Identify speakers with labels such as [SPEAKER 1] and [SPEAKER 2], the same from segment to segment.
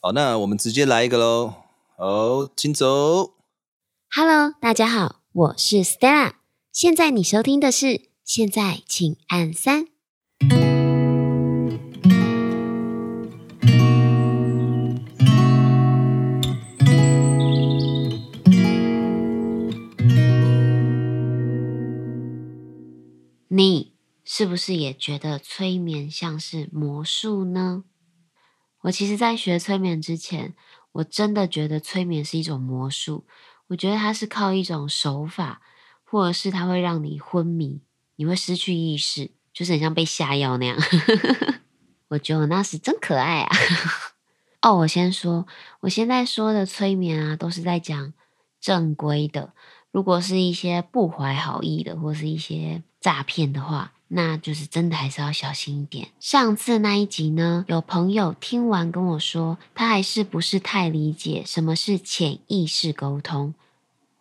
[SPEAKER 1] 好，那我们直接来一个喽。好，请走。
[SPEAKER 2] Hello，大家好，我是 Stella。现在你收听的是，现在请按三。你是不是也觉得催眠像是魔术呢？我其实，在学催眠之前，我真的觉得催眠是一种魔术。我觉得它是靠一种手法，或者是它会让你昏迷，你会失去意识，就是很像被下药那样。我觉得我那时真可爱啊！哦，我先说，我现在说的催眠啊，都是在讲正规的。如果是一些不怀好意的，或是一些诈骗的话，那就是真的还是要小心一点。上次那一集呢，有朋友听完跟我说，他还是不是太理解什么是潜意识沟通。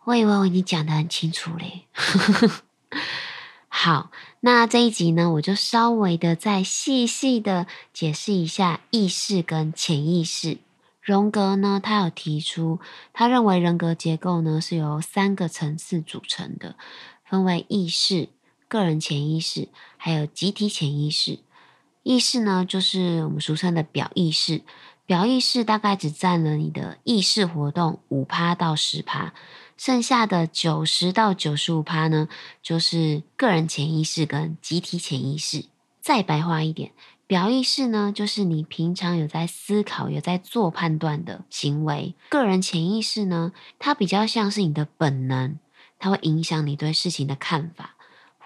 [SPEAKER 2] 我以为我已经讲得很清楚嘞。好，那这一集呢，我就稍微的再细细的解释一下意识跟潜意识。荣格呢，他有提出，他认为人格结构呢是由三个层次组成的，分为意识、个人潜意识，还有集体潜意识。意识呢，就是我们俗称的表意识，表意识大概只占了你的意识活动五趴到十趴，剩下的九十到九十五趴呢，就是个人潜意识跟集体潜意识。再白话一点。表意识呢，就是你平常有在思考、有在做判断的行为；个人潜意识呢，它比较像是你的本能，它会影响你对事情的看法，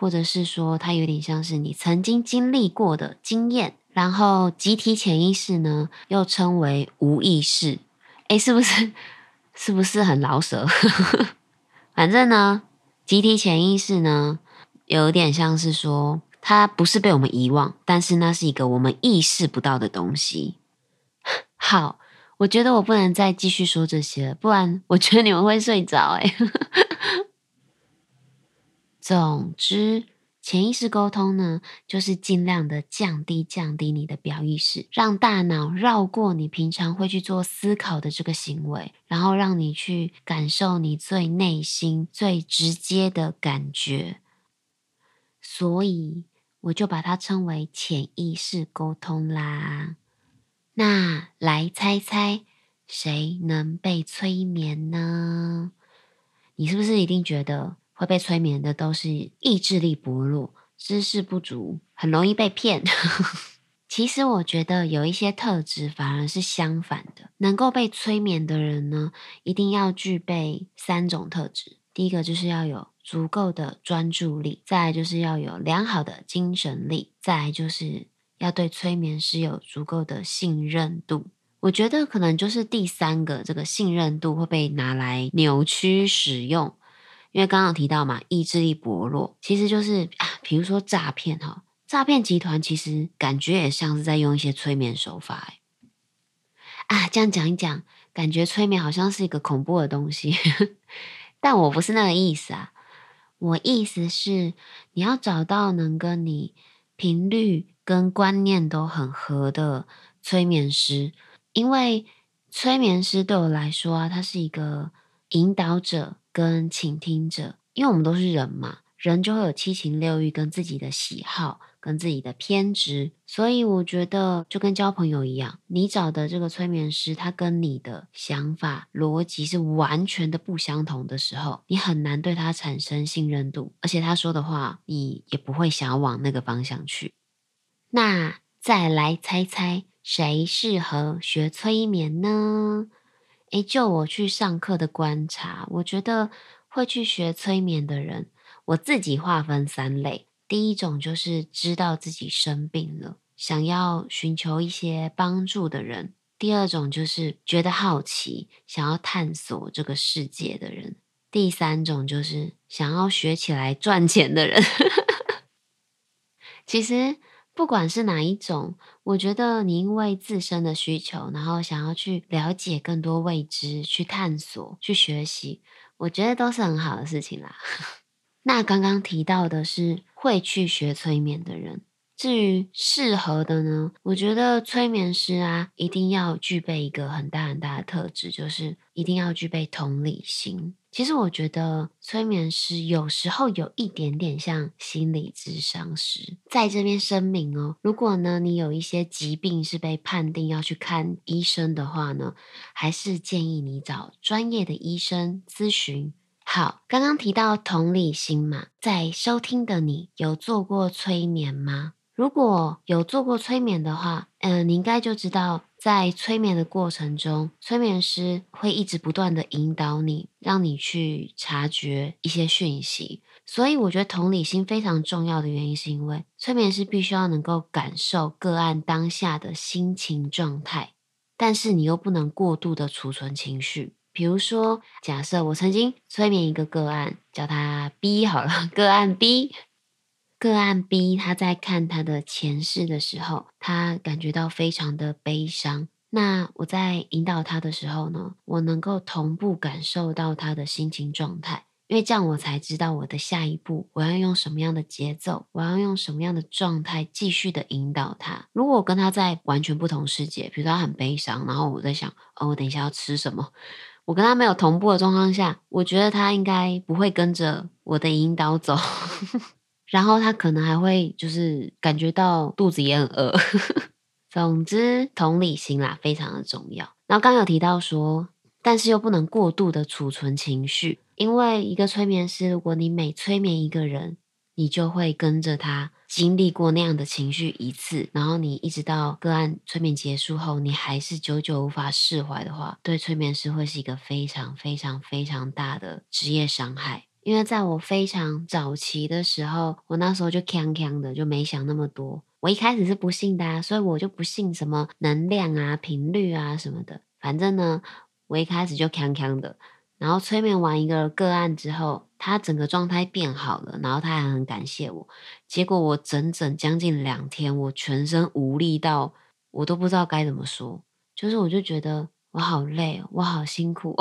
[SPEAKER 2] 或者是说，它有点像是你曾经经历过的经验。然后，集体潜意识呢，又称为无意识。诶，是不是？是不是很老舍？反正呢，集体潜意识呢，有点像是说。它不是被我们遗忘，但是那是一个我们意识不到的东西。好，我觉得我不能再继续说这些了，不然我觉得你们会睡着。哎，总之，潜意识沟通呢，就是尽量的降低降低你的表意识，让大脑绕过你平常会去做思考的这个行为，然后让你去感受你最内心最直接的感觉。所以。我就把它称为潜意识沟通啦。那来猜猜，谁能被催眠呢？你是不是一定觉得会被催眠的都是意志力薄弱、知识不足、很容易被骗？其实我觉得有一些特质反而是相反的。能够被催眠的人呢，一定要具备三种特质。第一个就是要有。足够的专注力，再来就是要有良好的精神力，再来就是要对催眠师有足够的信任度。我觉得可能就是第三个，这个信任度会被拿来扭曲使用，因为刚刚提到嘛，意志力薄弱，其实就是啊，比如说诈骗哈，诈骗集团其实感觉也像是在用一些催眠手法哎，啊，这样讲一讲，感觉催眠好像是一个恐怖的东西，但我不是那个意思啊。我意思是，你要找到能跟你频率跟观念都很合的催眠师，因为催眠师对我来说啊，他是一个引导者跟倾听者，因为我们都是人嘛。人就会有七情六欲，跟自己的喜好，跟自己的偏执，所以我觉得就跟交朋友一样，你找的这个催眠师，他跟你的想法逻辑是完全的不相同的时候，你很难对他产生信任度，而且他说的话，你也不会想要往那个方向去。那再来猜猜，谁适合学催眠呢？诶，就我去上课的观察，我觉得会去学催眠的人。我自己划分三类，第一种就是知道自己生病了，想要寻求一些帮助的人；第二种就是觉得好奇，想要探索这个世界的人；第三种就是想要学起来赚钱的人。其实不管是哪一种，我觉得你因为自身的需求，然后想要去了解更多未知，去探索，去学习，我觉得都是很好的事情啦。那刚刚提到的是会去学催眠的人，至于适合的呢，我觉得催眠师啊，一定要具备一个很大很大的特质，就是一定要具备同理心。其实我觉得催眠师有时候有一点点像心理咨商师，在这边声明哦，如果呢你有一些疾病是被判定要去看医生的话呢，还是建议你找专业的医生咨询。好，刚刚提到同理心嘛，在收听的你有做过催眠吗？如果有做过催眠的话，嗯、你应该就知道，在催眠的过程中，催眠师会一直不断的引导你，让你去察觉一些讯息。所以，我觉得同理心非常重要的原因，是因为催眠师必须要能够感受个案当下的心情状态，但是你又不能过度的储存情绪。比如说，假设我曾经催眠一个个案，叫他 B 好了，个案 B。个案 B，他在看他的前世的时候，他感觉到非常的悲伤。那我在引导他的时候呢，我能够同步感受到他的心情状态，因为这样我才知道我的下一步我要用什么样的节奏，我要用什么样的状态继续的引导他。如果我跟他在完全不同世界，比如说他很悲伤，然后我在想，哦，我等一下要吃什么？我跟他没有同步的状况下，我觉得他应该不会跟着我的引导走。然后他可能还会就是感觉到肚子也很饿，总之同理心啦非常的重要。然后刚有提到说，但是又不能过度的储存情绪，因为一个催眠师，如果你每催眠一个人，你就会跟着他经历过那样的情绪一次，然后你一直到个案催眠结束后，你还是久久无法释怀的话，对催眠师会是一个非常非常非常大的职业伤害。因为在我非常早期的时候，我那时候就锵锵的，就没想那么多。我一开始是不信的啊，所以我就不信什么能量啊、频率啊什么的。反正呢，我一开始就锵锵的。然后催眠完一个个案之后，他整个状态变好了，然后他还很感谢我。结果我整整将近两天，我全身无力到我都不知道该怎么说，就是我就觉得我好累，我好辛苦。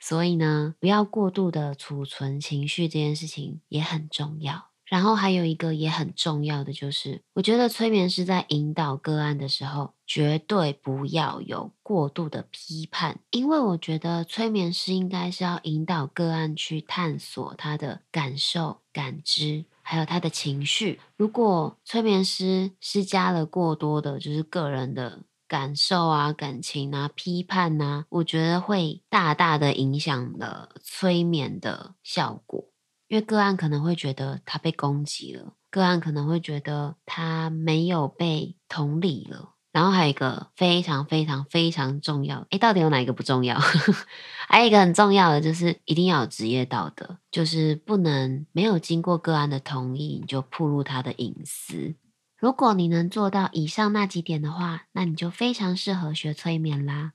[SPEAKER 2] 所以呢，不要过度的储存情绪，这件事情也很重要。然后还有一个也很重要的就是，我觉得催眠师在引导个案的时候，绝对不要有过度的批判，因为我觉得催眠师应该是要引导个案去探索他的感受、感知，还有他的情绪。如果催眠师施加了过多的，就是个人的。感受啊，感情啊，批判呐、啊，我觉得会大大的影响了催眠的效果。因为个案可能会觉得他被攻击了，个案可能会觉得他没有被同理了。然后还有一个非常非常非常重要，诶，到底有哪一个不重要？还有一个很重要的就是一定要有职业道德，就是不能没有经过个案的同意你就暴露他的隐私。如果你能做到以上那几点的话，那你就非常适合学催眠啦。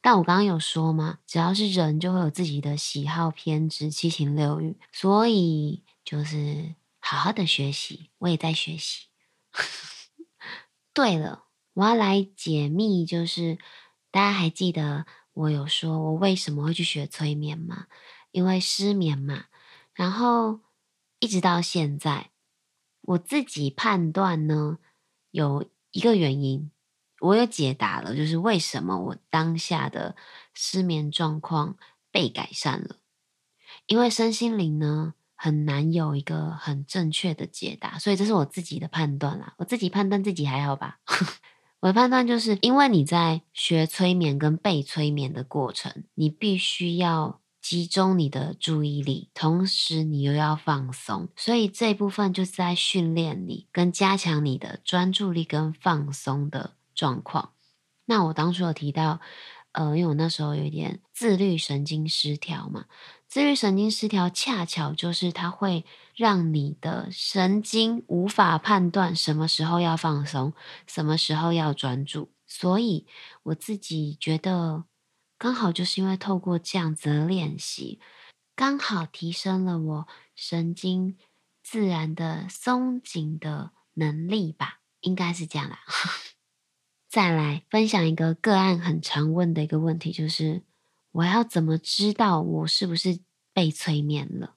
[SPEAKER 2] 但我刚刚有说嘛，只要是人就会有自己的喜好、偏执、七情六欲，所以就是好好的学习，我也在学习。对了，我要来解密，就是大家还记得我有说我为什么会去学催眠吗？因为失眠嘛，然后一直到现在。我自己判断呢，有一个原因，我有解答了，就是为什么我当下的失眠状况被改善了。因为身心灵呢，很难有一个很正确的解答，所以这是我自己的判断啦。我自己判断自己还好吧。我的判断就是因为你在学催眠跟被催眠的过程，你必须要。集中你的注意力，同时你又要放松，所以这一部分就是在训练你跟加强你的专注力跟放松的状况。那我当初有提到，呃，因为我那时候有一点自律神经失调嘛，自律神经失调恰巧就是它会让你的神经无法判断什么时候要放松，什么时候要专注，所以我自己觉得。刚好就是因为透过这样子的练习，刚好提升了我神经自然的松紧的能力吧，应该是这样啦。再来分享一个个案很常问的一个问题，就是我要怎么知道我是不是被催眠了？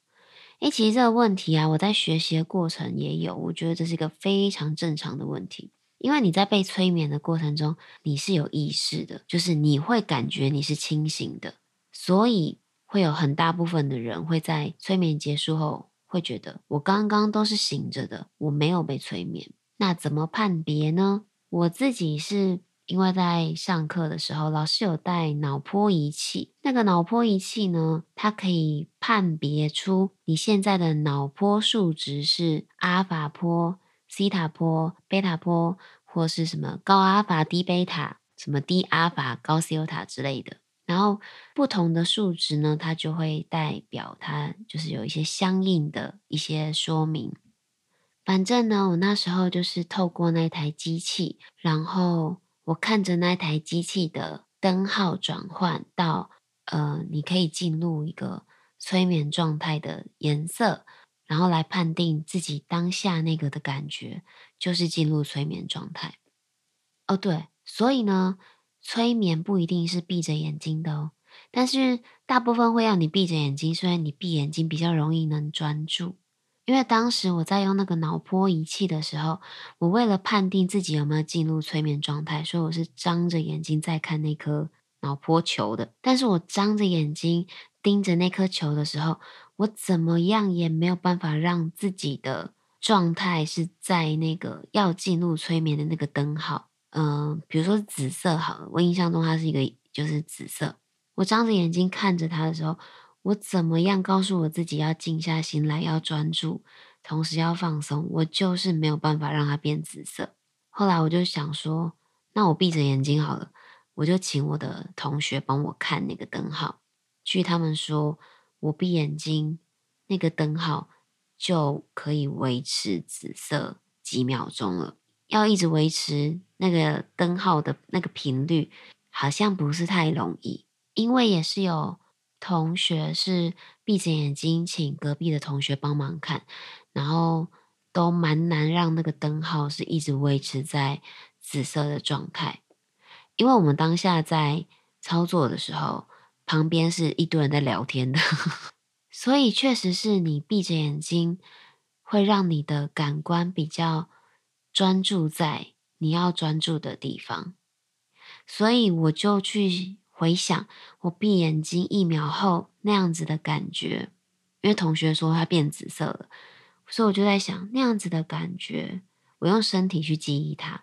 [SPEAKER 2] 诶，其实这个问题啊，我在学习的过程也有，我觉得这是一个非常正常的问题。因为你在被催眠的过程中，你是有意识的，就是你会感觉你是清醒的，所以会有很大部分的人会在催眠结束后会觉得，我刚刚都是醒着的，我没有被催眠。那怎么判别呢？我自己是因为在上课的时候，老师有带脑波仪器，那个脑波仪器呢，它可以判别出你现在的脑波数值是阿法波。西塔波、贝塔波，或是什么高阿尔法、低贝塔，什么低阿尔法、高西欧塔之类的。然后不同的数值呢，它就会代表它就是有一些相应的一些说明。反正呢，我那时候就是透过那台机器，然后我看着那台机器的灯号转换到呃，你可以进入一个催眠状态的颜色。然后来判定自己当下那个的感觉，就是进入催眠状态。哦，对，所以呢，催眠不一定是闭着眼睛的哦，但是大部分会让你闭着眼睛，虽然你闭眼睛比较容易能专注。因为当时我在用那个脑波仪器的时候，我为了判定自己有没有进入催眠状态，所以我是张着眼睛在看那颗脑波球的。但是我张着眼睛盯着那颗球的时候，我怎么样也没有办法让自己的状态是在那个要进入催眠的那个灯号，嗯、比如说紫色好了，我印象中它是一个就是紫色。我张着眼睛看着它的时候，我怎么样告诉我自己要静下心来，要专注，同时要放松，我就是没有办法让它变紫色。后来我就想说，那我闭着眼睛好了，我就请我的同学帮我看那个灯号，据他们说。我闭眼睛，那个灯号就可以维持紫色几秒钟了。要一直维持那个灯号的那个频率，好像不是太容易。因为也是有同学是闭着眼睛，请隔壁的同学帮忙看，然后都蛮难让那个灯号是一直维持在紫色的状态。因为我们当下在操作的时候。旁边是一堆人在聊天的，所以确实是你闭着眼睛，会让你的感官比较专注在你要专注的地方。所以我就去回想我闭眼睛一秒后那样子的感觉，因为同学说它变紫色了，所以我就在想那样子的感觉，我用身体去记忆它。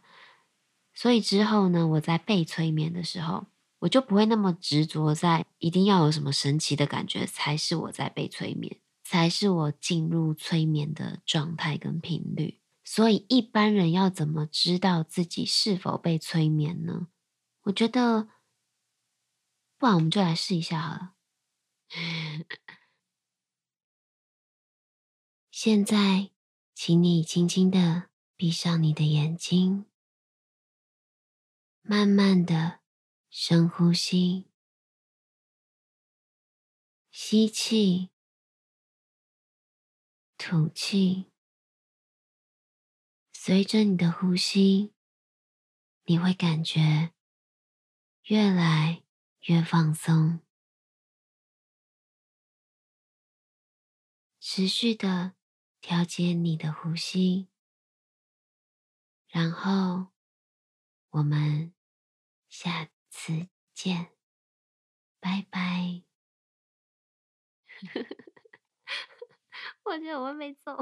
[SPEAKER 2] 所以之后呢，我在被催眠的时候。我就不会那么执着在一定要有什么神奇的感觉才是我在被催眠，才是我进入催眠的状态跟频率。所以一般人要怎么知道自己是否被催眠呢？我觉得，不然我们就来试一下好了。现在，请你轻轻的闭上你的眼睛，慢慢的。深呼吸，吸气，吐气。随着你的呼吸，你会感觉越来越放松。持续的调节你的呼吸，然后我们下。再见，拜拜。我觉得我没走。